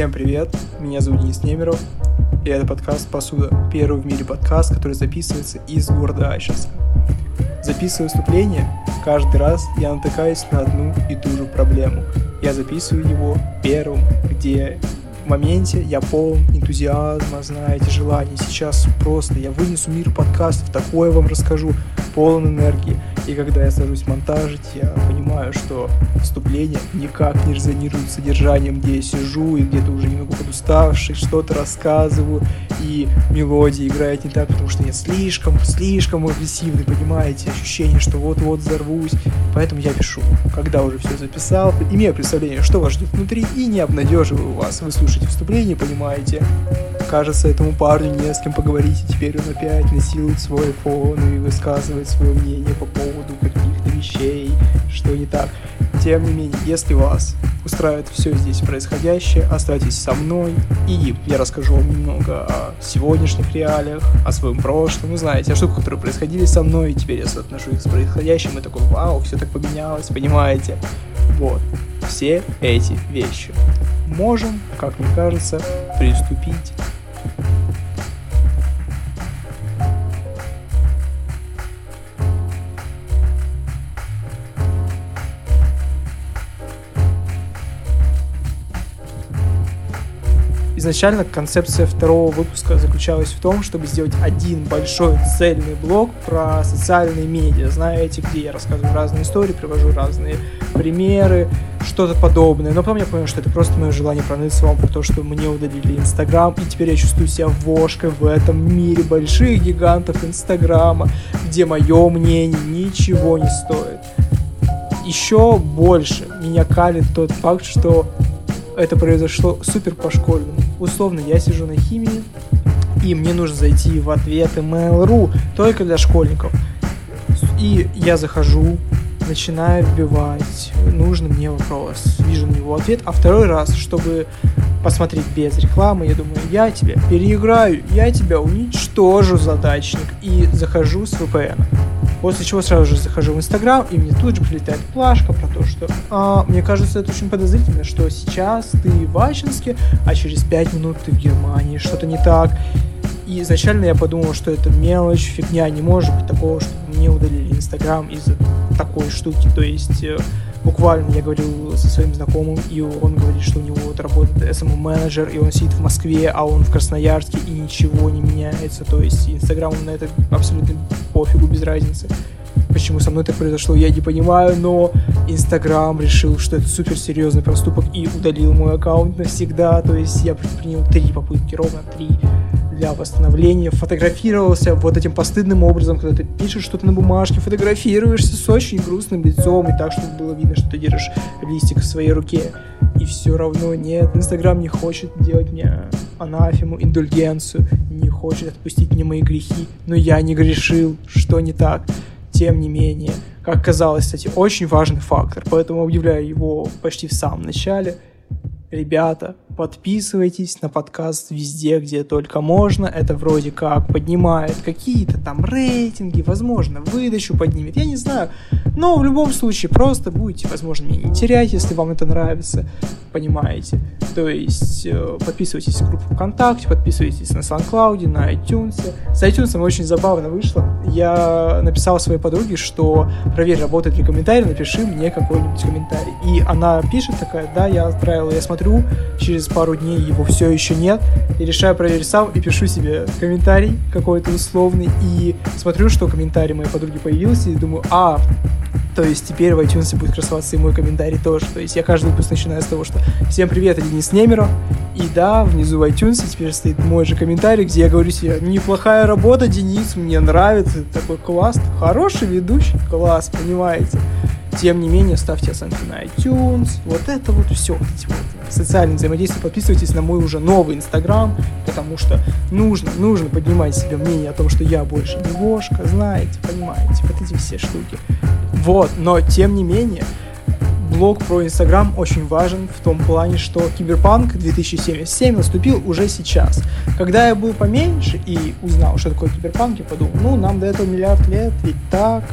Всем привет, меня зовут Денис Немеров, и это подкаст «Посуда», первый в мире подкаст, который записывается из города Ачинска. Записывая выступление, каждый раз я натыкаюсь на одну и ту же проблему. Я записываю его первым, где в моменте я полон энтузиазма, знаете, желания. Сейчас просто я вынесу мир подкастов, такое вам расскажу, полон энергии. И когда я сажусь монтажить, я понимаю, что вступление никак не резонирует с содержанием, где я сижу и где-то уже немного подуставший, что-то рассказываю, и мелодия играет не так, потому что я слишком, слишком агрессивный, понимаете, ощущение, что вот-вот взорвусь. Поэтому я пишу, когда уже все записал, имея представление, что вас ждет внутри, и не обнадеживаю вас. Вы слушаете вступление, понимаете, кажется, этому парню не с кем поговорить, и теперь он опять насилует свой фон и высказывает свое мнение по поводу каких-то вещей, что не так. Тем не менее, если вас устраивает все здесь происходящее, оставайтесь со мной, и я расскажу вам немного о сегодняшних реалиях, о своем прошлом, вы знаете, о штуках, которые происходили со мной, и теперь я соотношу их с происходящим, и такой, вау, все так поменялось, понимаете? Вот, все эти вещи. Можем, как мне кажется, приступить Изначально концепция второго выпуска заключалась в том, чтобы сделать один большой цельный блог про социальные медиа. Знаете, где я рассказываю разные истории, привожу разные примеры, что-то подобное. Но потом я понял, что это просто мое желание проныться вам про то, что мне удалили Инстаграм, и теперь я чувствую себя вошкой в этом мире больших гигантов Инстаграма, где мое мнение ничего не стоит. Еще больше меня калит тот факт, что это произошло супер по-школьному. Условно, я сижу на химии, и мне нужно зайти в ответы Mail.ru только для школьников. И я захожу, начинаю вбивать нужный мне вопрос, вижу на него ответ, а второй раз, чтобы посмотреть без рекламы, я думаю, я тебя переиграю, я тебя уничтожу, задачник, и захожу с VPN. После чего сразу же захожу в Инстаграм, и мне тут же прилетает плашка про то, что а, мне кажется, это очень подозрительно, что сейчас ты в Ачинске, а через 5 минут ты в Германии, что-то не так. И изначально я подумал, что это мелочь, фигня, не может быть такого, чтобы мне удалили Инстаграм из-за такой штуки. То есть э, буквально я говорил со своим знакомым, и он говорит, что у него вот работает SMM-менеджер, и он сидит в Москве, а он в Красноярске, и ничего не меняется. То есть Инстаграм на это абсолютно пофигу, без разницы. Почему со мной так произошло, я не понимаю, но Инстаграм решил, что это супер серьезный проступок и удалил мой аккаунт навсегда. То есть я предпринял три попытки, ровно три для восстановления, фотографировался вот этим постыдным образом, когда ты пишешь что-то на бумажке, фотографируешься с очень грустным лицом, и так, чтобы было видно, что ты держишь листик в своей руке. И все равно нет, Инстаграм не хочет делать мне анафему, индульгенцию, не хочет отпустить мне мои грехи, но я не грешил, что не так. Тем не менее, как казалось, кстати, очень важный фактор, поэтому объявляю его почти в самом начале. Ребята, подписывайтесь на подкаст везде, где только можно. Это вроде как поднимает какие-то там рейтинги, возможно, выдачу поднимет, я не знаю. Но в любом случае просто будете, возможно, меня не терять, если вам это нравится, понимаете. То есть э, подписывайтесь в группу ВКонтакте, подписывайтесь на SoundCloud, на iTunes. С iTunes очень забавно вышло. Я написал своей подруге, что проверь, работает ли комментарий, напиши мне какой-нибудь комментарий. И она пишет такая, да, я отправила, я смотрю, через пару дней его все еще нет, и решаю проверить сам и пишу себе комментарий какой-то условный, и смотрю, что комментарий моей подруги появился, и думаю, а, то есть теперь в iTunes будет красоваться и мой комментарий тоже. То есть я каждый выпуск начинаю с того, что «Всем привет, это Денис Немеров». И да, внизу в iTunes теперь стоит мой же комментарий, где я говорю себе «Неплохая работа, Денис, мне нравится, такой класс, хороший ведущий, класс, понимаете». Тем не менее, ставьте оценки на iTunes, вот это вот все, вот эти вот социальные взаимодействия, подписывайтесь на мой уже новый Инстаграм, потому что нужно, нужно поднимать себе мнение о том, что я больше не вошка, знаете, понимаете, вот эти все штуки. Вот, но тем не менее, блог про Инстаграм очень важен в том плане, что Киберпанк 2077 наступил уже сейчас. Когда я был поменьше и узнал, что такое Киберпанк, я подумал, ну, нам до этого миллиард лет, ведь так?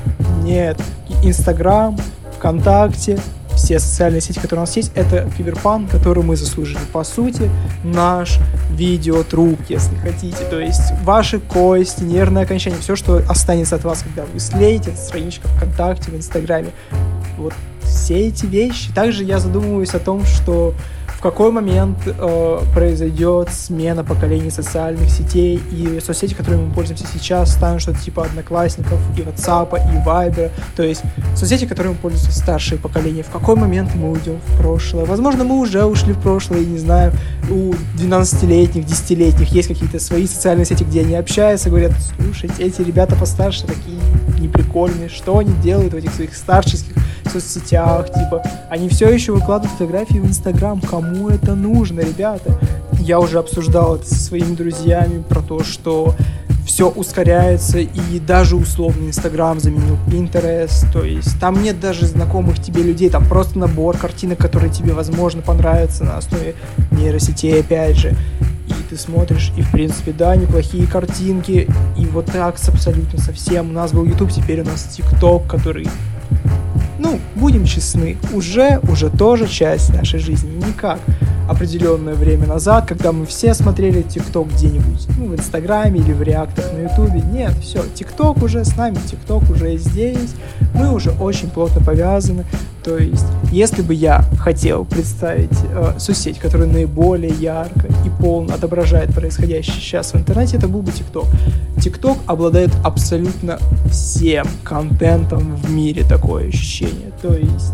Нет. Инстаграм, ВКонтакте, все социальные сети, которые у нас есть, это киберпанк, который мы заслужили. По сути, наш видеотруп, если хотите. То есть ваши кости, нервное окончание, все, что останется от вас, когда вы истлеете, страничка ВКонтакте, в Инстаграме. Вот все эти вещи. Также я задумываюсь о том, что в какой момент э, произойдет смена поколений социальных сетей и соцсети, которыми мы пользуемся сейчас, станут что-то типа одноклассников и WhatsApp, и Viber, то есть соцсети, которыми пользуются старшие поколения. В какой момент мы уйдем в прошлое? Возможно, мы уже ушли в прошлое, не знаю, у 12-летних, 10-летних есть какие-то свои социальные сети, где они общаются, говорят, слушайте, эти ребята постарше такие неприкольные, что они делают в этих своих старческих соцсетях, типа, они все еще выкладывают фотографии в Инстаграм, кому это нужно, ребята? Я уже обсуждал это со своими друзьями про то, что все ускоряется, и даже условно Инстаграм заменил Pinterest, то есть там нет даже знакомых тебе людей, там просто набор картинок, которые тебе, возможно, понравятся на основе нейросетей, опять же. И ты смотришь, и в принципе, да, неплохие картинки, и вот так с абсолютно совсем. У нас был YouTube, теперь у нас TikTok, который ну, будем честны, уже, уже тоже часть нашей жизни. Никак определенное время назад, когда мы все смотрели ТикТок где-нибудь, ну, в Инстаграме или в реактах на Ютубе. Нет, все, ТикТок уже с нами, ТикТок уже здесь, мы уже очень плотно повязаны. То есть, если бы я хотел представить э, соцсеть, которая наиболее ярко и полно отображает происходящее сейчас в интернете, это был бы ТикТок. ТикТок обладает абсолютно всем контентом в мире, такое ощущение. То есть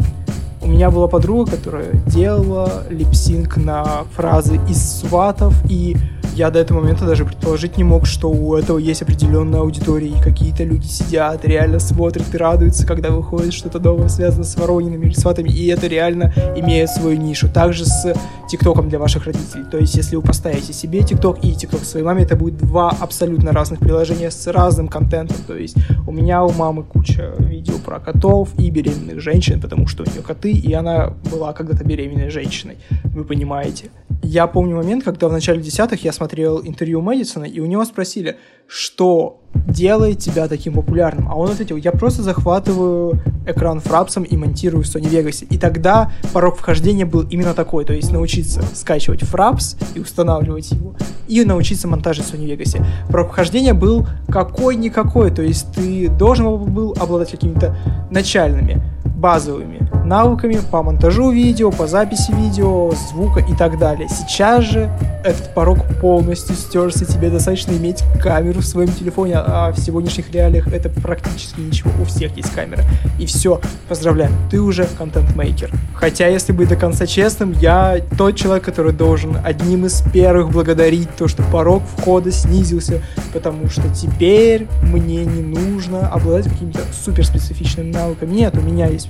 у меня была подруга, которая делала липсинг на фразы из сватов, и я до этого момента даже предположить не мог, что у этого есть определенная аудитория, и какие-то люди сидят, реально смотрят и радуются, когда выходит что-то новое, связанное с Воронинами или сватами, и это реально имеет свою нишу. Также с ТикТоком для ваших родителей. То есть, если вы поставите себе ТикТок и ТикТок своей маме, это будет два абсолютно разных приложения с разным контентом. То есть, у меня у мамы куча видео про котов и беременных женщин, потому что у нее коты, и она была когда-то беременной женщиной. Вы понимаете. Я помню момент, когда в начале десятых я смотрел интервью Мэдисона, и у него спросили, что делает тебя таким популярным? А он ответил, я просто захватываю экран фрапсом и монтирую в Sony Vegas. И тогда порог вхождения был именно такой, то есть научиться скачивать фрапс и устанавливать его, и научиться монтажить в Sony Vegas. Порог вхождения был какой-никакой, то есть ты должен был обладать какими-то начальными базовыми навыками по монтажу видео, по записи видео, звука и так далее. Сейчас же этот порог полностью стерся, тебе достаточно иметь камеру в своем телефоне, а в сегодняшних реалиях это практически ничего, у всех есть камера. И все, поздравляю, ты уже контент-мейкер. Хотя, если быть до конца честным, я тот человек, который должен одним из первых благодарить то, что порог входа снизился, потому что теперь мне не нужно обладать какими-то суперспецифичными навыками. Нет, у меня есть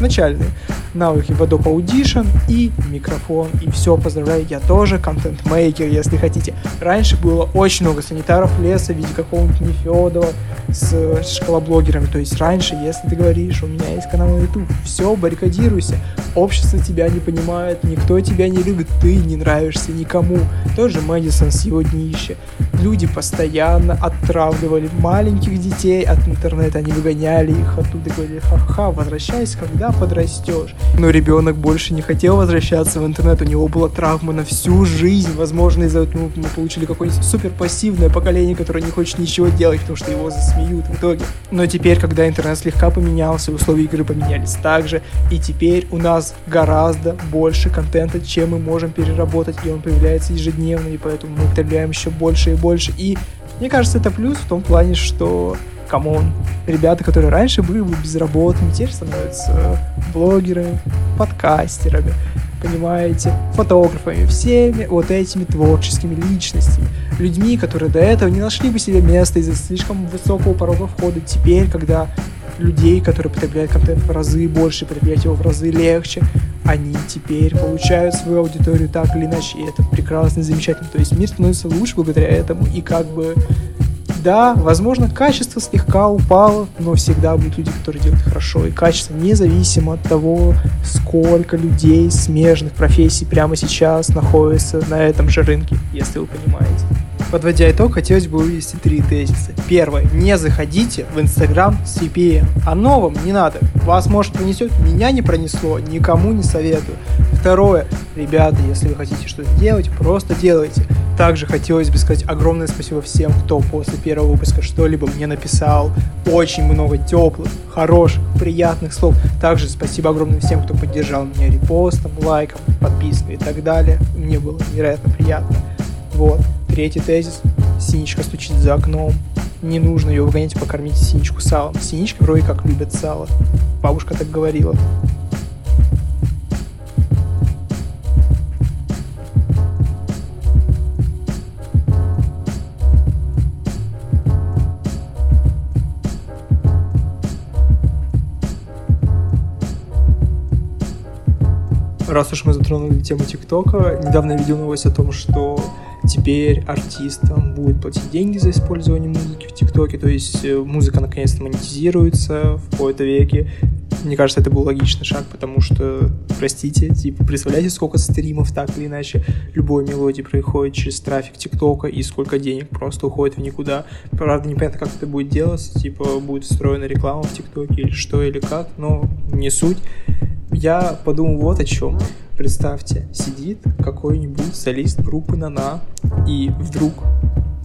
начальные навыки Adobe Audition и микрофон. И все, поздравляю, я тоже контент-мейкер, если хотите. Раньше было очень много санитаров леса в виде какого-нибудь Нефедова с школоблогерами. То есть раньше, если ты говоришь, у меня есть канал на YouTube, все, баррикадируйся. Общество тебя не понимает, никто тебя не любит, ты не нравишься никому. Тоже Мэдисон с его днища. Люди постоянно отравливали маленьких детей от интернета, они выгоняли их оттуда, говорили, ха-ха, возвращайся, когда подрастешь. Но ребенок больше не хотел возвращаться в интернет, у него была травма на всю жизнь. Возможно, из-за этого мы получили какое-нибудь супер пассивное поколение, которое не хочет ничего делать, потому что его засмеют в итоге. Но теперь, когда интернет слегка поменялся, условия игры поменялись также, и теперь у нас гораздо больше контента, чем мы можем переработать, и он появляется ежедневно, и поэтому мы потребляем еще больше и больше. И мне кажется, это плюс в том плане, что come on, ребята, которые раньше были бы безработными, теперь становятся блогерами, подкастерами, понимаете, фотографами, всеми вот этими творческими личностями, людьми, которые до этого не нашли бы себе места из-за слишком высокого порога входа. Теперь, когда людей, которые потребляют контент в разы больше, потреблять его в разы легче, они теперь получают свою аудиторию так или иначе, и это прекрасно замечательно. То есть мир становится лучше благодаря этому, и как бы да, возможно, качество слегка упало, но всегда будут люди, которые делают хорошо. И качество независимо от того, сколько людей смежных профессий прямо сейчас находится на этом же рынке, если вы понимаете. Подводя итог, хотелось бы вывести три тезиса. Первое. Не заходите в Инстаграм с VPN. Оно вам не надо. Вас, может, пронесет, меня не пронесло, никому не советую. Второе. Ребята, если вы хотите что-то делать, просто делайте. Также хотелось бы сказать огромное спасибо всем, кто после первого выпуска что-либо мне написал. Очень много теплых, хороших, приятных слов. Также спасибо огромное всем, кто поддержал меня репостом, лайком, подпиской и так далее. Мне было невероятно приятно. Вот. Третий тезис. Синичка стучит за окном. Не нужно ее выгонять, покормить синичку салом. Синички вроде как любят сало. Бабушка так говорила. раз уж мы затронули тему ТикТока, недавно я видел новость о том, что теперь артистам будет платить деньги за использование музыки в ТикТоке, то есть э, музыка наконец-то монетизируется в какой-то веке. Мне кажется, это был логичный шаг, потому что, простите, типа, представляете, сколько стримов так или иначе любой мелодии проходит через трафик ТикТока и сколько денег просто уходит в никуда. Правда, непонятно, как это будет делаться, типа, будет встроена реклама в ТикТоке или что, или как, но не суть я подумал вот о чем. Представьте, сидит какой-нибудь солист группы Нана, и вдруг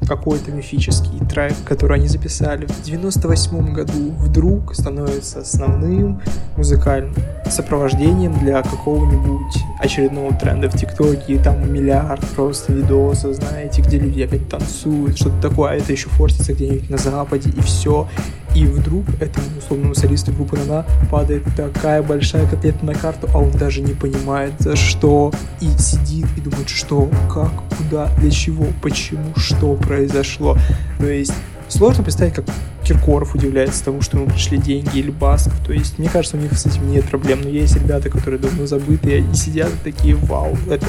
какой-то мифический трек, который они записали в 98 году, вдруг становится основным музыкальным сопровождением для какого-нибудь очередного тренда в ТикТоке, там миллиард просто видосов, знаете, где люди опять танцуют, что-то такое, а это еще форсится где-нибудь на Западе, и все. И вдруг этому условному солисту группы Нана падает такая большая котлета на карту, а он даже не понимает за что. И сидит и думает, что, как, куда, для чего, почему, что произошло. То есть сложно представить, как Киркоров удивляется тому, что ему пришли деньги, или Басков. То есть, мне кажется, у них с этим нет проблем. Но есть ребята, которые давно забытые и сидят такие, вау, это...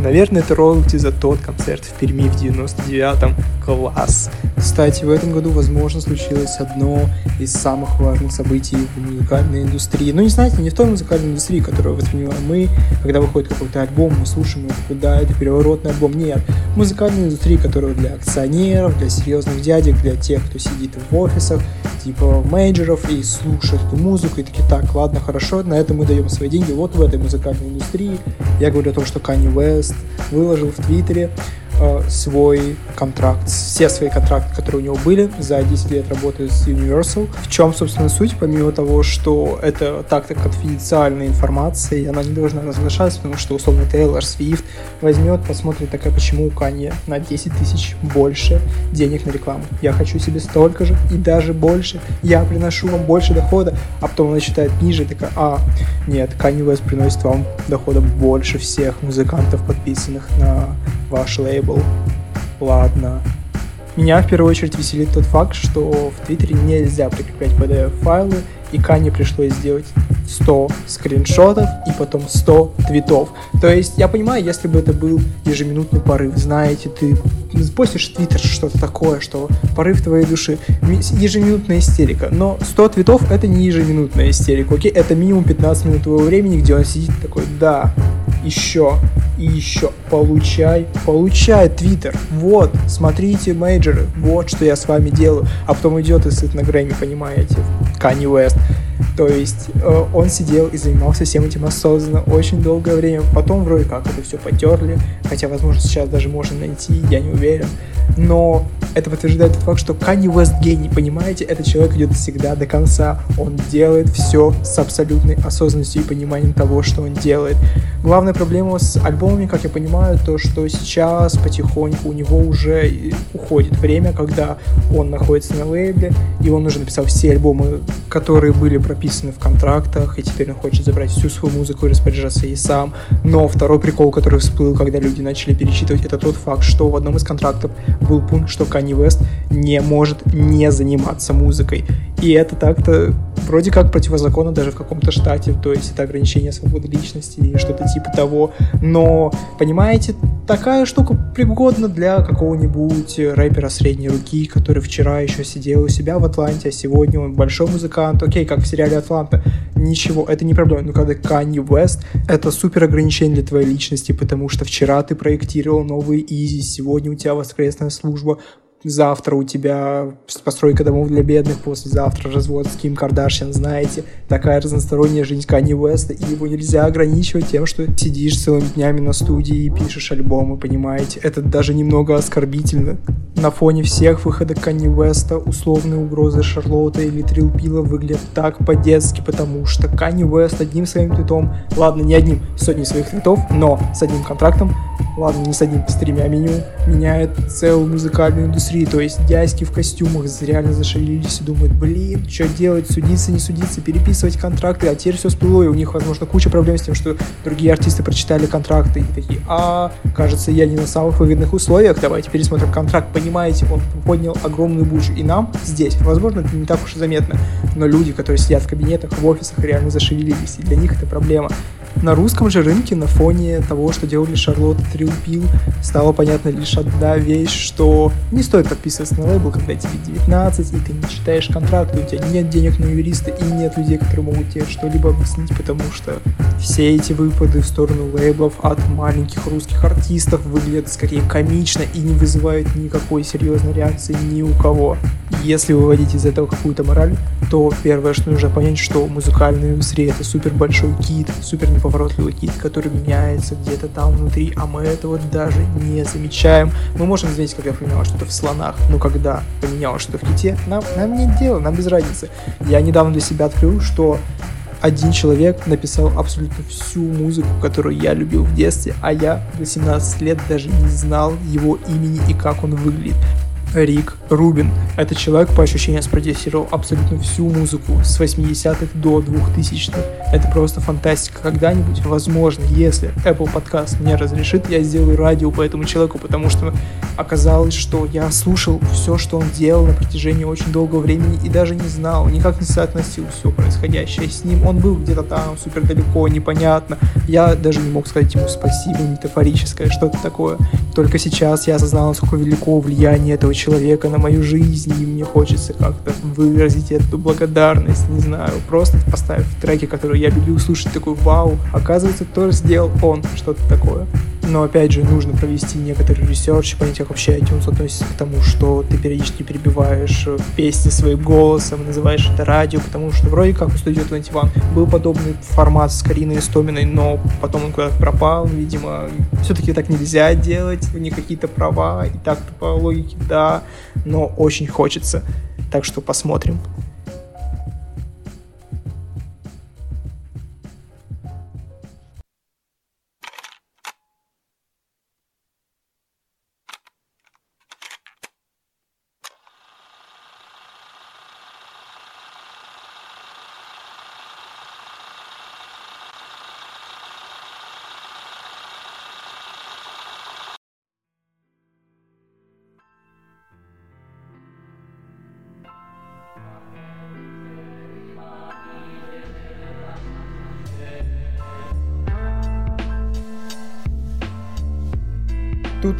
Наверное, это роялти за тот концерт в Перми в 99-м. Класс. Кстати, в этом году, возможно, случилось одно из самых важных событий в музыкальной индустрии. Ну, не знаете, не в той музыкальной индустрии, которую воспринимаем мы, когда выходит какой-то альбом, мы слушаем его, да, это переворотный альбом. Нет. Музыкальной индустрии, которая для акционеров, для серьезных дядек, для тех, кто сидит в офисах, типа мейджеров, и слушают эту музыку, и такие, так, ладно, хорошо, на это мы даем свои деньги, вот в этой музыкальной индустрии. Я говорю о том, что Kanye West выложил в Твиттере, свой контракт, все свои контракты, которые у него были за 10 лет работы с Universal. В чем, собственно, суть, помимо того, что это так-то конфиденциальная информация, и она не должна разглашаться, потому что, условно, Тейлор Свифт возьмет, посмотрит, такая, почему у Kanye на 10 тысяч больше денег на рекламу. Я хочу себе столько же и даже больше. Я приношу вам больше дохода, а потом она читает ниже, такая, а, нет, Kanye West приносит вам дохода больше всех музыкантов, подписанных на ваш лейбл. Ладно. Меня в первую очередь веселит тот факт, что в Твиттере нельзя прикреплять PDF-файлы, и Кане пришлось сделать 100 скриншотов и потом 100 твитов. То есть, я понимаю, если бы это был ежеминутный порыв, знаете, ты постишь Твиттер что-то такое, что порыв твоей души, ежеминутная истерика. Но 100 твитов это не ежеминутная истерика, окей? Это минимум 15 минут твоего времени, где он сидит такой, да, еще и еще. Получай, получай, Твиттер. Вот, смотрите, мейджоры, вот что я с вами делаю. А потом идет и сыт на Грэмми, понимаете, Канни Уэст. То есть э, он сидел и занимался всем этим осознанно очень долгое время. Потом вроде как это все потерли, хотя, возможно, сейчас даже можно найти, я не уверен. Но это подтверждает тот факт, что Канни Уэст гений, понимаете? Этот человек идет всегда до конца. Он делает все с абсолютной осознанностью и пониманием того, что он делает. Главная проблема с альбомами, как я понимаю, то, что сейчас потихоньку у него уже уходит время, когда он находится на лейбле, и он уже написал все альбомы, которые были прописаны в контрактах, и теперь он хочет забрать всю свою музыку и распоряжаться ей сам. Но второй прикол, который всплыл, когда люди начали перечитывать, это тот факт, что в одном из контрактов был пункт, что Kanye West не может не заниматься музыкой. И это так-то вроде как противозаконно даже в каком-то штате, то есть это ограничение свободы личности и что-то типа того. Но, понимаете, такая штука пригодна для какого-нибудь рэпера средней руки, который вчера еще сидел у себя в Атланте, а сегодня он большой музыкант. Окей, как в сериале «Атланта». ничего, это не проблема. Но когда Kanye West, это супер ограничение для твоей личности, потому что вчера ты проектировал новые изи, сегодня у тебя воскресная служба, завтра у тебя постройка домов для бедных, послезавтра развод с Ким Кардашьян, знаете, такая разносторонняя жизнь Канни Уэста, и его нельзя ограничивать тем, что сидишь целыми днями на студии и пишешь альбомы, понимаете, это даже немного оскорбительно. На фоне всех выходок Канни Уэста условные угрозы Шарлотта или Трилпила выглядят так по-детски, потому что Канни Уэст одним своим твитом, ладно, не одним, сотни своих твитов, но с одним контрактом, ладно, не с одним, с тремя меню, меняет целую музыкальную индустрию индустрии, то есть дядьки в костюмах реально зашевелились и думают, блин, что делать, судиться, не судиться, переписывать контракты, а теперь все всплыло, и у них, возможно, куча проблем с тем, что другие артисты прочитали контракты и такие, а, кажется, я не на самых выгодных условиях, давайте пересмотрим контракт, понимаете, он поднял огромную бучу, и нам здесь, возможно, это не так уж и заметно, но люди, которые сидят в кабинетах, в офисах, реально зашевелились, и для них это проблема. На русском же рынке на фоне того, что делали Шарлотта Трилпил, стала понятна лишь одна вещь, что не стоит подписываться на лейбл, когда тебе 19, и ты не читаешь контракт, у тебя нет денег на юриста, и нет людей, которые могут тебе что-либо объяснить, потому что все эти выпады в сторону лейблов от маленьких русских артистов выглядят скорее комично и не вызывают никакой серьезной реакции ни у кого. Если выводить из этого какую-то мораль, то первое, что нужно понять, что музыкальная индустрия это супер большой кит, супер неповоротливый кит, который меняется где-то там внутри, а мы этого даже не замечаем. Мы можем заметить, когда поменялось что-то в слонах, но когда поменялось что-то в ките, нам, нам нет дела, нам без разницы. Я недавно для себя открыл, что один человек написал абсолютно всю музыку, которую я любил в детстве, а я до 17 лет даже не знал его имени и как он выглядит. Рик Рубин. Этот человек, по ощущениям, спродюсировал абсолютно всю музыку с 80-х до 2000-х. Это просто фантастика. Когда-нибудь, возможно, если Apple Podcast мне разрешит, я сделаю радио по этому человеку, потому что оказалось, что я слушал все, что он делал на протяжении очень долгого времени и даже не знал, никак не соотносил все происходящее с ним. Он был где-то там, супер далеко, непонятно. Я даже не мог сказать ему спасибо, метафорическое, что-то такое. Только сейчас я осознал, насколько велико влияние этого человека на мою жизнь, и мне хочется как-то выразить эту благодарность, не знаю, просто поставив треки, которые я любил слушать, такой вау, оказывается, тоже сделал он что-то такое. Но опять же, нужно провести некоторый research, понять, как вообще iTunes относится к тому, что ты периодически перебиваешь песни своим голосом, называешь это радио, потому что вроде как у Studio 21 был подобный формат с Кариной Истоминой, но потом он куда-то пропал, видимо, все-таки так нельзя делать, у них какие-то права, и так-то по логике да, но очень хочется. Так что посмотрим.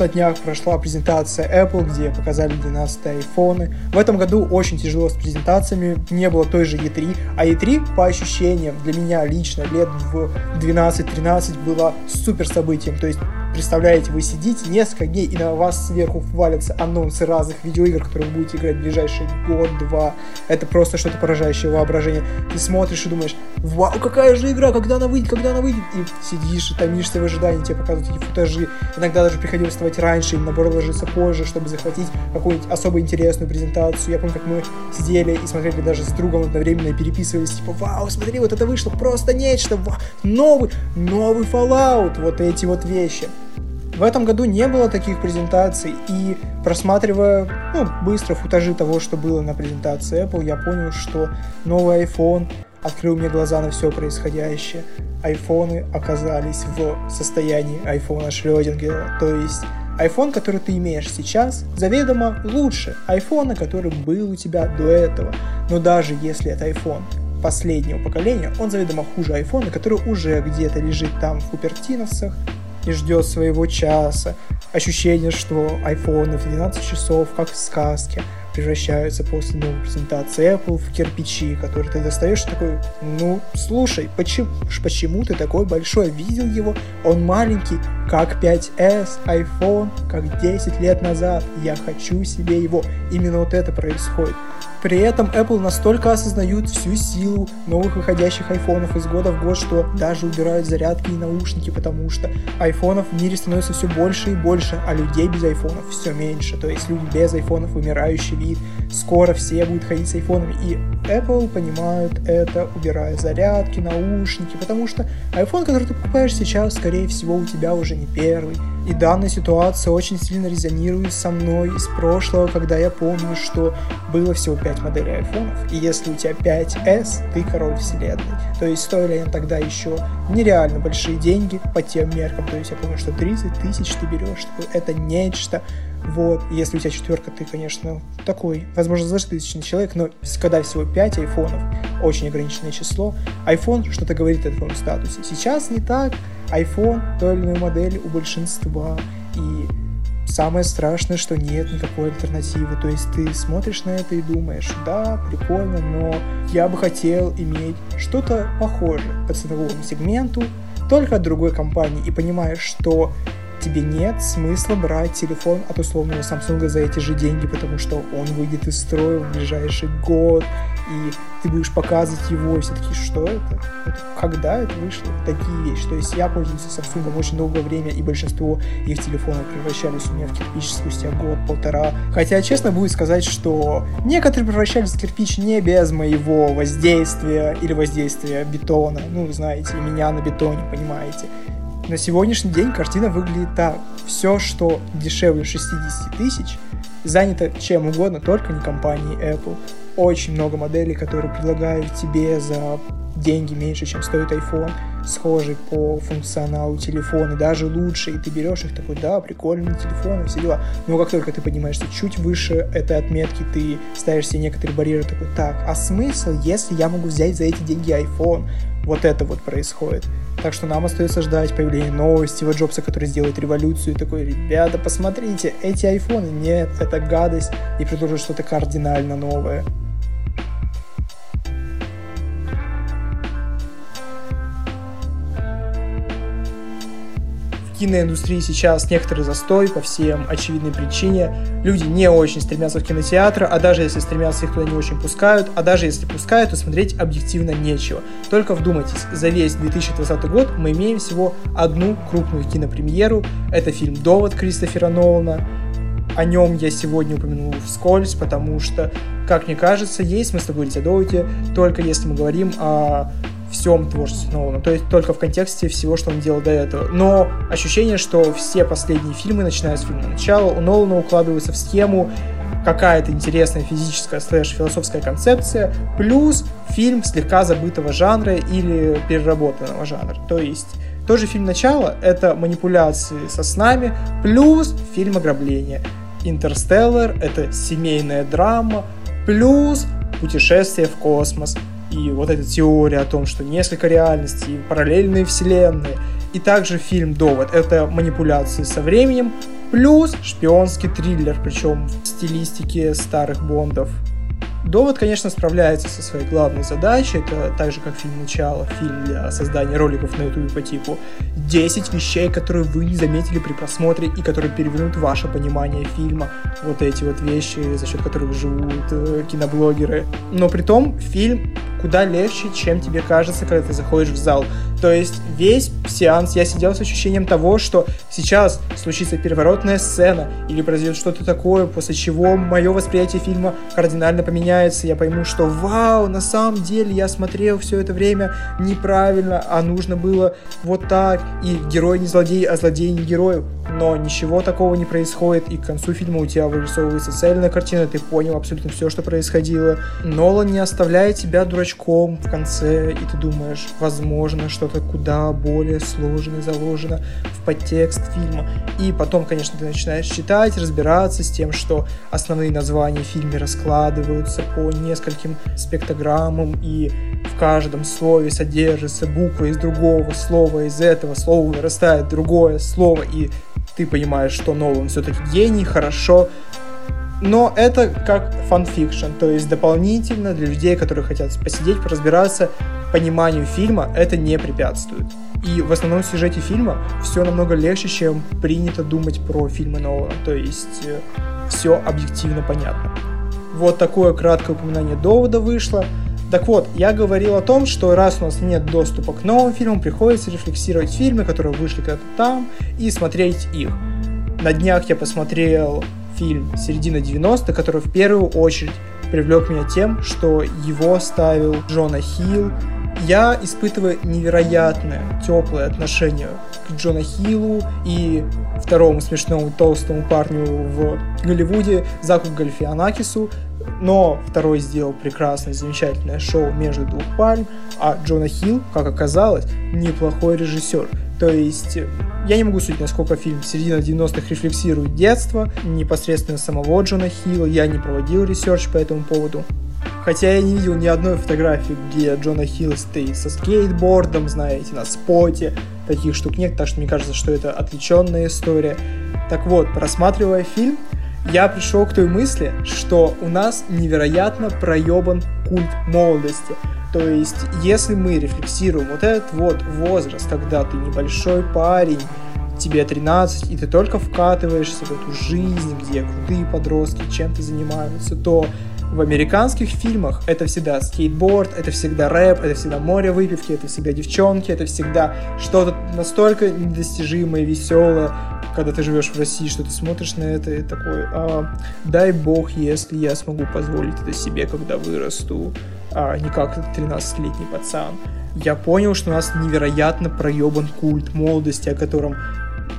На днях прошла презентация Apple, где показали 12 айфоны. В этом году очень тяжело с презентациями, не было той же E3, а E3, по ощущениям, для меня лично лет в 12-13 было супер событием. То есть Представляете, вы сидите несколько дней, и на вас сверху валятся анонсы разных видеоигр, которые вы будете играть в ближайший год-два. Это просто что-то поражающее воображение. Ты смотришь и думаешь, вау, какая же игра, когда она выйдет, когда она выйдет. И сидишь и томишься в ожидании, тебе показывают эти футажи. Иногда даже приходилось вставать раньше, и наоборот ложиться позже, чтобы захватить какую-нибудь особо интересную презентацию. Я помню, как мы сидели и смотрели даже с другом одновременно и переписывались, типа, вау, смотри, вот это вышло, просто нечто, вау, новый, новый Fallout, вот эти вот вещи. В этом году не было таких презентаций, и просматривая ну, быстро футажи того, что было на презентации Apple, я понял, что новый iPhone открыл мне глаза на все происходящее. Айфоны оказались в состоянии айфона Шрёдингера, то есть iPhone, который ты имеешь сейчас, заведомо лучше iPhone, который был у тебя до этого. Но даже если это iPhone последнего поколения, он заведомо хуже iPhone, который уже где-то лежит там в Купертиновцах, и ждет своего часа. Ощущение, что iPhone в 12 часов, как в сказке. превращаются после новой презентации Apple в кирпичи, которые ты достаешь такой, ну, слушай, почему, почему ты такой большой? Видел его? Он маленький, как 5S, iPhone, как 10 лет назад. Я хочу себе его. Именно вот это происходит. При этом Apple настолько осознают всю силу новых выходящих айфонов из года в год, что даже убирают зарядки и наушники, потому что айфонов в мире становится все больше и больше, а людей без айфонов все меньше. То есть люди без айфонов вымирающий вид. Скоро все будут ходить с айфонами. И Apple понимают это, убирая зарядки, наушники, потому что iPhone, который ты покупаешь сейчас, скорее всего, у тебя уже не первый. И данная ситуация очень сильно резонирует со мной из прошлого, когда я помню, что было всего 5 моделей айфонов, и если у тебя 5S, ты король вселенной. То есть стоили они тогда еще нереально большие деньги по тем меркам, то есть я помню, что 30 тысяч ты берешь, это нечто, вот, если у тебя четверка, ты, конечно, такой, возможно, зажиточный человек, но когда всего 5 айфонов, очень ограниченное число, iPhone что-то говорит о твоем статусе. Сейчас не так, iPhone, той или иной модели у большинства, и самое страшное, что нет никакой альтернативы. То есть ты смотришь на это и думаешь, да, прикольно, но я бы хотел иметь что-то похожее по ценовому сегменту, только от другой компании, и понимаешь, что тебе нет смысла брать телефон от условного Samsung за эти же деньги, потому что он выйдет из строя в ближайший год, и ты будешь показывать его, и все таки что это? Когда это вышло? Такие вещи. То есть я пользуюсь Samsung очень долгое время, и большинство их телефонов превращались у меня в кирпич спустя год-полтора. Хотя, честно будет сказать, что некоторые превращались в кирпич не без моего воздействия или воздействия бетона. Ну, знаете, меня на бетоне, понимаете. На сегодняшний день картина выглядит так. Все, что дешевле 60 тысяч, занято чем угодно, только не компанией Apple. Очень много моделей, которые предлагают тебе за деньги меньше, чем стоит iPhone, схожий по функционалу телефон, и даже лучше, и ты берешь их такой, да, прикольный телефон, и все дела. Но как только ты поднимаешься чуть выше этой отметки, ты ставишь себе некоторые барьеры, такой, так, а смысл, если я могу взять за эти деньги iPhone? Вот это вот происходит. Так что нам остается ждать появления нового Стива Джобса, который сделает революцию и такой, ребята, посмотрите, эти айфоны, нет, это гадость, и предложит что-то кардинально новое. Киноиндустрии сейчас некоторый застой по всем очевидной причине. Люди не очень стремятся в кинотеатры, а даже если стремятся, их туда не очень пускают, а даже если пускают, то смотреть объективно нечего. Только вдумайтесь, за весь 2020 год мы имеем всего одну крупную кинопремьеру. Это фильм «Довод» Кристофера Нолана. О нем я сегодня упомянул вскользь, потому что, как мне кажется, есть смысл говорить о Доводе, только если мы говорим о всем творчестве Нолана, то есть только в контексте всего, что он делал до этого. Но ощущение, что все последние фильмы, начиная с фильма начала, у Нолана укладываются в схему какая-то интересная физическая слэш-философская концепция, плюс фильм слегка забытого жанра или переработанного жанра. То есть тоже фильм начала — это манипуляции со снами, плюс фильм ограбления. Интерстеллар — это семейная драма, плюс путешествие в космос, и вот эта теория о том, что несколько реальностей, параллельные вселенные, и также фильм «Довод» — это манипуляции со временем, плюс шпионский триллер, причем в стилистике старых Бондов — Довод, конечно, справляется со своей главной задачей. Это так же, как фильм «Начало», фильм для создания роликов на YouTube по типу 10 вещей, которые вы не заметили при просмотре и которые перевернут ваше понимание фильма. Вот эти вот вещи, за счет которых живут э, киноблогеры. Но при том фильм куда легче, чем тебе кажется, когда ты заходишь в зал. То есть весь сеанс я сидел с ощущением того, что сейчас случится переворотная сцена или произойдет что-то такое, после чего мое восприятие фильма кардинально поменяется. Я пойму, что вау, на самом деле я смотрел все это время неправильно, а нужно было вот так. И герой не злодей, а злодей не герой. Но ничего такого не происходит, и к концу фильма у тебя вырисовывается цельная картина, ты понял абсолютно все, что происходило. Нолан не оставляет тебя дурачком в конце, и ты думаешь, возможно, что-то куда более сложное заложено в подтекст фильма. И потом, конечно, ты начинаешь читать, разбираться с тем, что основные названия в фильме раскладываются по нескольким спектрограммам, и в каждом слове содержится буква из другого слова, из этого слова вырастает другое слово, и ты понимаешь, что Нолан все-таки гений, хорошо Но это как fan fiction, то есть дополнительно для людей, которые хотят посидеть, поразбираться, пониманию фильма это не препятствует. И в основном сюжете фильма все намного легче, чем принято думать про фильмы Нолана. То есть э, все объективно понятно. Вот такое краткое упоминание довода вышло. Так вот, я говорил о том, что раз у нас нет доступа к новым фильмам, приходится рефлексировать фильмы, которые вышли когда-то там, и смотреть их. На днях я посмотрел фильм «Середина 90-х», который в первую очередь привлек меня тем, что его ставил Джона Хилл. Я испытываю невероятное теплое отношение к Джона Хиллу и второму смешному толстому парню в Голливуде Заку Гальфианакису, но второй сделал прекрасное, замечательное шоу «Между двух пальм», а Джона Хилл, как оказалось, неплохой режиссер. То есть я не могу судить, насколько фильм середина 90-х рефлексирует детство, непосредственно самого Джона Хилла, я не проводил research по этому поводу. Хотя я не видел ни одной фотографии, где Джона Хилл стоит со скейтбордом, знаете, на споте. Таких штук нет, так что мне кажется, что это отвлеченная история. Так вот, просматривая фильм, я пришел к той мысли, что у нас невероятно проебан культ молодости. То есть, если мы рефлексируем вот этот вот возраст, когда ты небольшой парень, тебе 13, и ты только вкатываешься в эту жизнь, где крутые подростки чем-то занимаются, то в американских фильмах это всегда скейтборд, это всегда рэп, это всегда море выпивки, это всегда девчонки, это всегда что-то настолько недостижимое, веселое, когда ты живешь в России, что ты смотришь на это и такой, а, дай бог, если я смогу позволить это себе, когда вырасту, а не как 13-летний пацан. Я понял, что у нас невероятно проебан культ молодости, о котором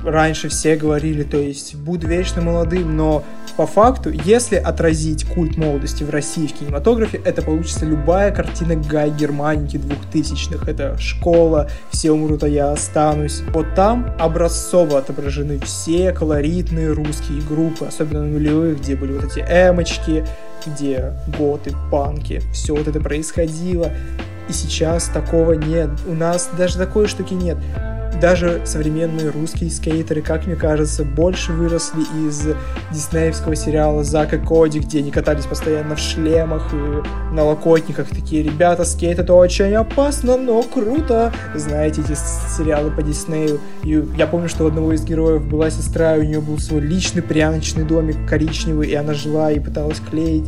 раньше все говорили, то есть буду вечно молодым, но по факту, если отразить культ молодости в России в кинематографе, это получится любая картина Гай Германики двухтысячных. Это школа, все умрут, а я останусь. Вот там образцово отображены все колоритные русские группы, особенно на нулевых, где были вот эти эмочки, где готы, панки, все вот это происходило. И сейчас такого нет. У нас даже такой штуки нет даже современные русские скейтеры, как мне кажется, больше выросли из диснеевского сериала Зака Коди, где они катались постоянно в шлемах и на локотниках. Такие, ребята, скейт это очень опасно, но круто. Знаете, эти сериалы по Диснею. И я помню, что у одного из героев была сестра, и у нее был свой личный пряночный домик коричневый, и она жила и пыталась клеить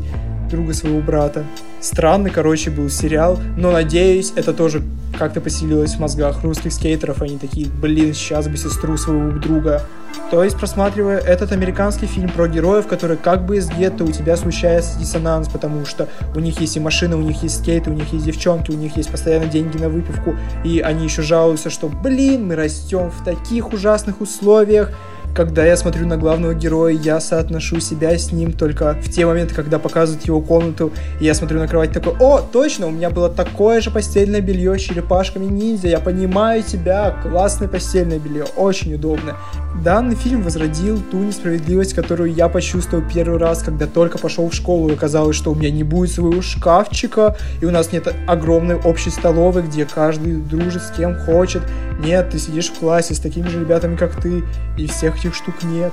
друга своего брата. Странный, короче, был сериал, но надеюсь, это тоже как-то поселилось в мозгах русских скейтеров. Они такие, блин, сейчас бы сестру своего друга. То есть, просматривая этот американский фильм про героев, которые как бы из гетто, у тебя случается диссонанс, потому что у них есть и машины, у них есть скейты, у них есть девчонки, у них есть постоянно деньги на выпивку, и они еще жалуются, что, блин, мы растем в таких ужасных условиях, когда я смотрю на главного героя, я соотношу себя с ним только в те моменты, когда показывают его комнату, и я смотрю на кровать такой, о, точно, у меня было такое же постельное белье с черепашками ниндзя, я понимаю тебя, классное постельное белье, очень удобно. Данный фильм возродил ту несправедливость, которую я почувствовал первый раз, когда только пошел в школу, и оказалось, что у меня не будет своего шкафчика, и у нас нет огромной общей столовой, где каждый дружит с кем хочет. Нет, ты сидишь в классе с такими же ребятами, как ты, и всех этих штук нет.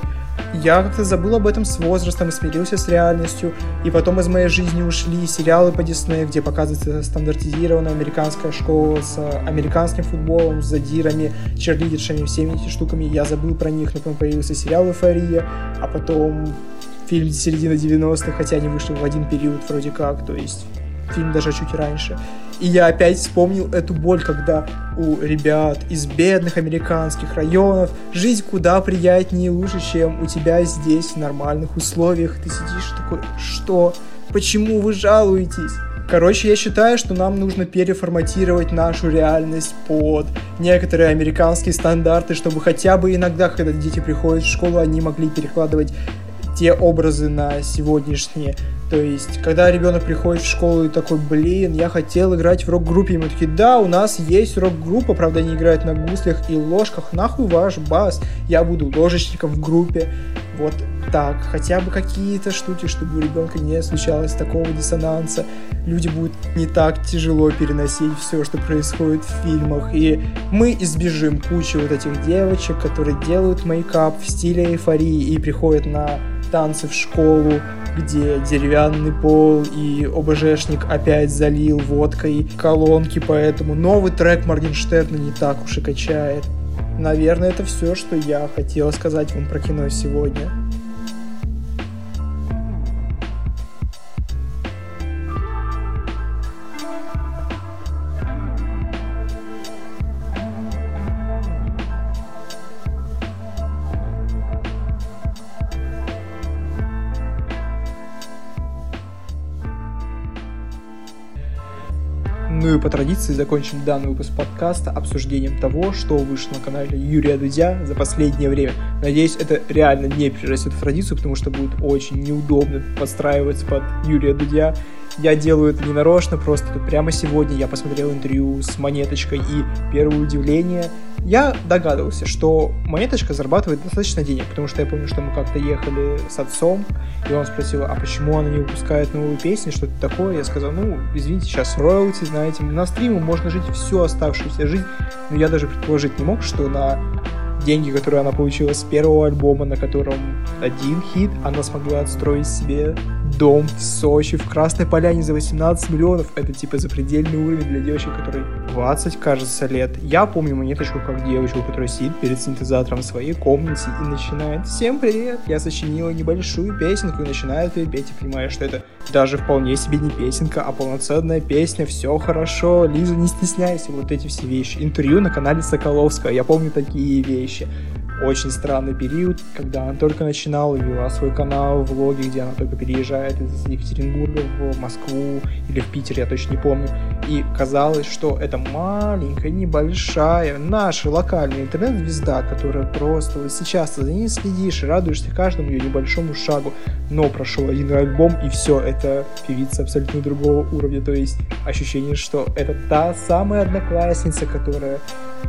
Я как-то забыл об этом с возрастом и смирился с реальностью. И потом из моей жизни ушли сериалы по Диснею, где показывается стандартизированная американская школа с американским футболом, с задирами, черлидершами, всеми этими штуками. Я забыл про них, но потом появился сериал «Эйфория», а потом фильм середины 90-х, хотя они вышли в один период вроде как, то есть фильм даже чуть раньше. И я опять вспомнил эту боль, когда у ребят из бедных американских районов жизнь куда приятнее и лучше, чем у тебя здесь в нормальных условиях. Ты сидишь такой, что? Почему вы жалуетесь? Короче, я считаю, что нам нужно переформатировать нашу реальность под некоторые американские стандарты, чтобы хотя бы иногда, когда дети приходят в школу, они могли перекладывать те образы на сегодняшние. То есть, когда ребенок приходит в школу и такой, блин, я хотел играть в рок-группе, мы такие, да, у нас есть рок-группа, правда, они играют на гуслях и ложках, нахуй ваш бас, я буду ложечником в группе. Вот так, хотя бы какие-то штуки, чтобы у ребенка не случалось такого диссонанса. Люди будут не так тяжело переносить все, что происходит в фильмах. И мы избежим кучи вот этих девочек, которые делают мейкап в стиле эйфории и приходят на танцы в школу, где деревянный пол и ОБЖшник опять залил водкой колонки, поэтому новый трек Моргенштерна не так уж и качает. Наверное, это все, что я хотел сказать вам про кино сегодня. Традиции закончим данный выпуск подкаста обсуждением того, что вышло на канале Юрия Дудя за последнее время. Надеюсь, это реально не перерастет в традицию, потому что будет очень неудобно подстраиваться под Юрия Дудя я делаю это не нарочно, просто тут прямо сегодня я посмотрел интервью с Монеточкой, и первое удивление, я догадывался, что Монеточка зарабатывает достаточно денег, потому что я помню, что мы как-то ехали с отцом, и он спросил, а почему она не выпускает новую песню, что-то такое. Я сказал, ну, извините, сейчас роялти, знаете, на стриме можно жить всю оставшуюся жизнь, но я даже предположить не мог, что на деньги, которые она получила с первого альбома, на котором один хит, она смогла отстроить себе дом в Сочи, в Красной Поляне за 18 миллионов. Это типа запредельный уровень для девочек, которой 20, кажется, лет. Я помню монеточку как девочку, которая сидит перед синтезатором в своей комнате и начинает «Всем привет! Я сочинила небольшую песенку» и начинает ее петь, и понимаешь, что это даже вполне себе не песенка, а полноценная песня, все хорошо, Лиза, не стесняйся, вот эти все вещи. Интервью на канале Соколовского, я помню такие вещи очень странный период, когда она только начинала, вела свой канал, влоги, где она только переезжает из Екатеринбурга в Москву или в Питер, я точно не помню. И казалось, что это маленькая, небольшая, наша локальная интернет-звезда, которая просто вот сейчас за ней следишь и радуешься каждому ее небольшому шагу. Но прошел один альбом, и все, это певица абсолютно другого уровня. То есть ощущение, что это та самая одноклассница, которая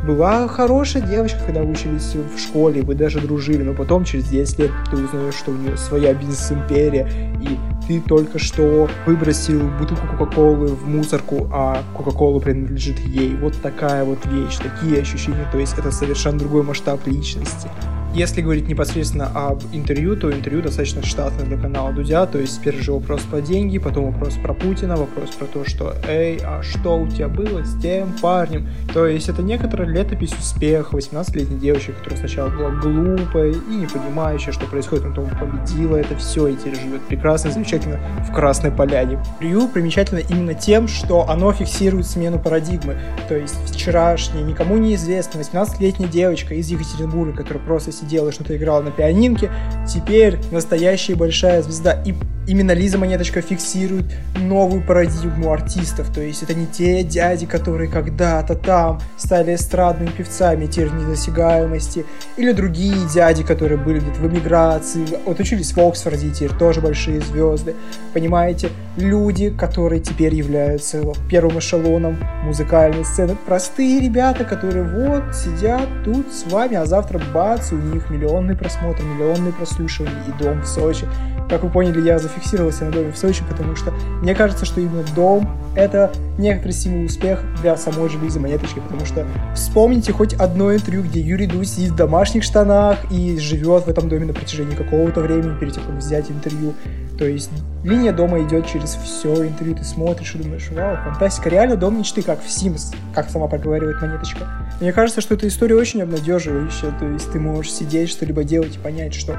была хорошая девочка, когда учились в школе, вы даже дружили, но потом через 10 лет ты узнаешь, что у нее своя бизнес-империя, и ты только что выбросил бутылку Кока-Колы в мусорку, а Кока-Кола принадлежит ей. Вот такая вот вещь, такие ощущения, то есть это совершенно другой масштаб личности. Если говорить непосредственно об интервью, то интервью достаточно штатное для канала Дудя, то есть первый же вопрос про деньги, потом вопрос про Путина, вопрос про то, что «Эй, а что у тебя было с тем парнем?» То есть это некоторая летопись успеха 18-летней девочки, которая сначала была глупой и не понимающая, что происходит, но потом победила это все и теперь живет прекрасно, замечательно в Красной Поляне. Интервью примечательно именно тем, что оно фиксирует смену парадигмы, то есть вчерашняя, никому неизвестная 18-летняя девочка из Екатеринбурга, которая просто сидела, что-то играла на пианинке, теперь настоящая большая звезда. И именно Лиза Монеточка фиксирует новую парадигму артистов. То есть это не те дяди, которые когда-то там стали эстрадными певцами тир недосягаемости, или другие дяди, которые были где-то в эмиграции, вот учились в Оксфорде, и теперь тоже большие звезды. Понимаете, люди, которые теперь являются первым эшелоном музыкальной сцены. Простые ребята, которые вот сидят тут с вами, а завтра бац, у них миллионный просмотр, миллионные прослушивания и дом в Сочи. Как вы поняли, я зафиксировался на доме в Сочи, потому что мне кажется, что именно дом — это некоторый символ успеха для самой же Лизы Монеточки, потому что вспомните хоть одно интервью, где Юрий Дудь сидит в домашних штанах и живет в этом доме на протяжении какого-то времени перед тем, как взять интервью. То есть линия дома идет через все интервью, ты смотришь и думаешь, вау, фантастика, реально дом мечты, как в Sims, как сама проговаривает Монеточка. Мне кажется, что эта история очень обнадеживающая, то есть ты можешь сидеть, что-либо делать и понять, что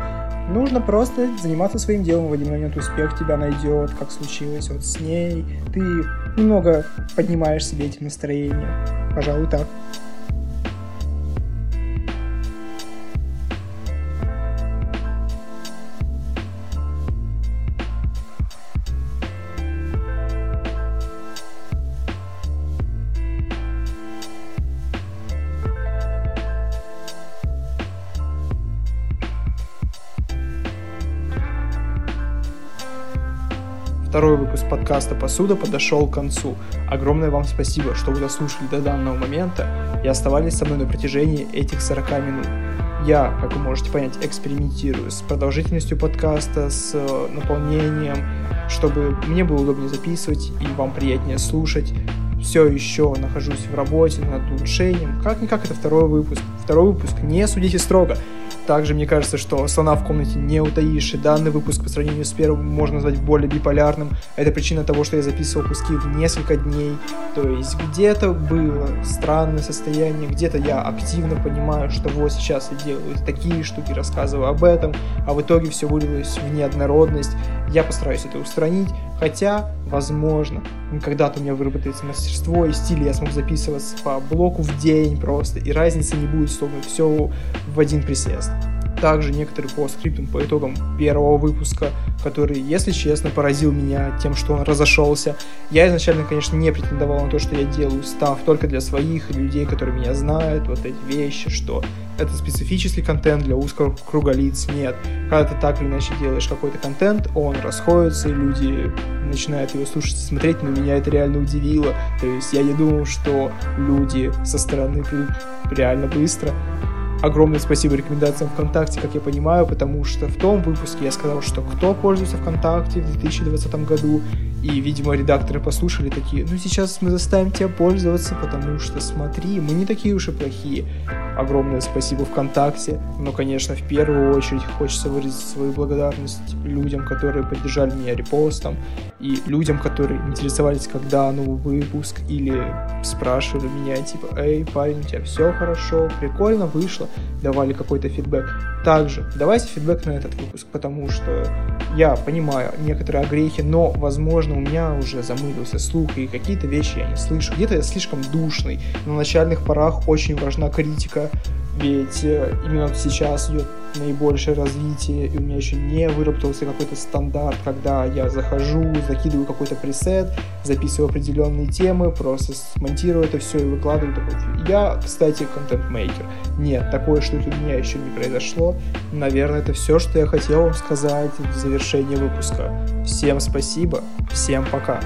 Нужно просто заниматься своим делом, в один момент успех тебя найдет, как случилось вот с ней. Ты немного поднимаешь себе этим настроение. Пожалуй, так. Второй выпуск подкаста «Посуда» подошел к концу. Огромное вам спасибо, что вы дослушали до данного момента и оставались со мной на протяжении этих 40 минут. Я, как вы можете понять, экспериментирую с продолжительностью подкаста, с э, наполнением, чтобы мне было удобнее записывать и вам приятнее слушать. Все еще нахожусь в работе над улучшением. Как-никак это второй выпуск. Второй выпуск, не судите строго. Также мне кажется, что слона в комнате не утаишь, и данный выпуск по сравнению с первым можно назвать более биполярным. Это причина того, что я записывал куски в несколько дней. То есть где-то было странное состояние, где-то я активно понимаю, что вот сейчас я делаю такие штуки, рассказываю об этом, а в итоге все вылилось в неоднородность. Я постараюсь это устранить, хотя, возможно, когда-то у меня выработается мастерство и стиль, я смогу записываться по блоку в день просто, и разницы не будет, словно все в один присест также некоторые по скриптам, по итогам первого выпуска, который, если честно, поразил меня тем, что он разошелся. Я изначально, конечно, не претендовал на то, что я делаю став только для своих людей, которые меня знают, вот эти вещи, что это специфический контент для узкого круга лиц. Нет. Когда ты так или иначе делаешь какой-то контент, он расходится, и люди начинают его слушать и смотреть, но меня это реально удивило. То есть я не думал, что люди со стороны придут реально быстро, Огромное спасибо рекомендациям ВКонтакте, как я понимаю, потому что в том выпуске я сказал, что кто пользуется ВКонтакте в 2020 году, и, видимо, редакторы послушали такие, ну сейчас мы заставим тебя пользоваться, потому что смотри, мы не такие уж и плохие. Огромное спасибо ВКонтакте, но, конечно, в первую очередь хочется выразить свою благодарность людям, которые поддержали меня репостом, и людям, которые интересовались, когда новый выпуск, или спрашивали меня, типа, эй, парень, у тебя все хорошо, прикольно вышло, давали какой-то фидбэк. Также давайте фидбэк на этот выпуск, потому что я понимаю некоторые огрехи, но, возможно, у меня уже замылился слух, и какие-то вещи я не слышу. Где-то я слишком душный. На начальных порах очень важна критика, ведь э, именно сейчас идет наибольшее развитие, и у меня еще не выработался какой-то стандарт, когда я захожу, закидываю какой-то пресет, записываю определенные темы, просто смонтирую это все и выкладываю такой. Я, кстати, контент-мейкер. Нет, такое что-то у меня еще не произошло. Наверное, это все, что я хотел вам сказать в завершении выпуска. Всем спасибо, всем пока.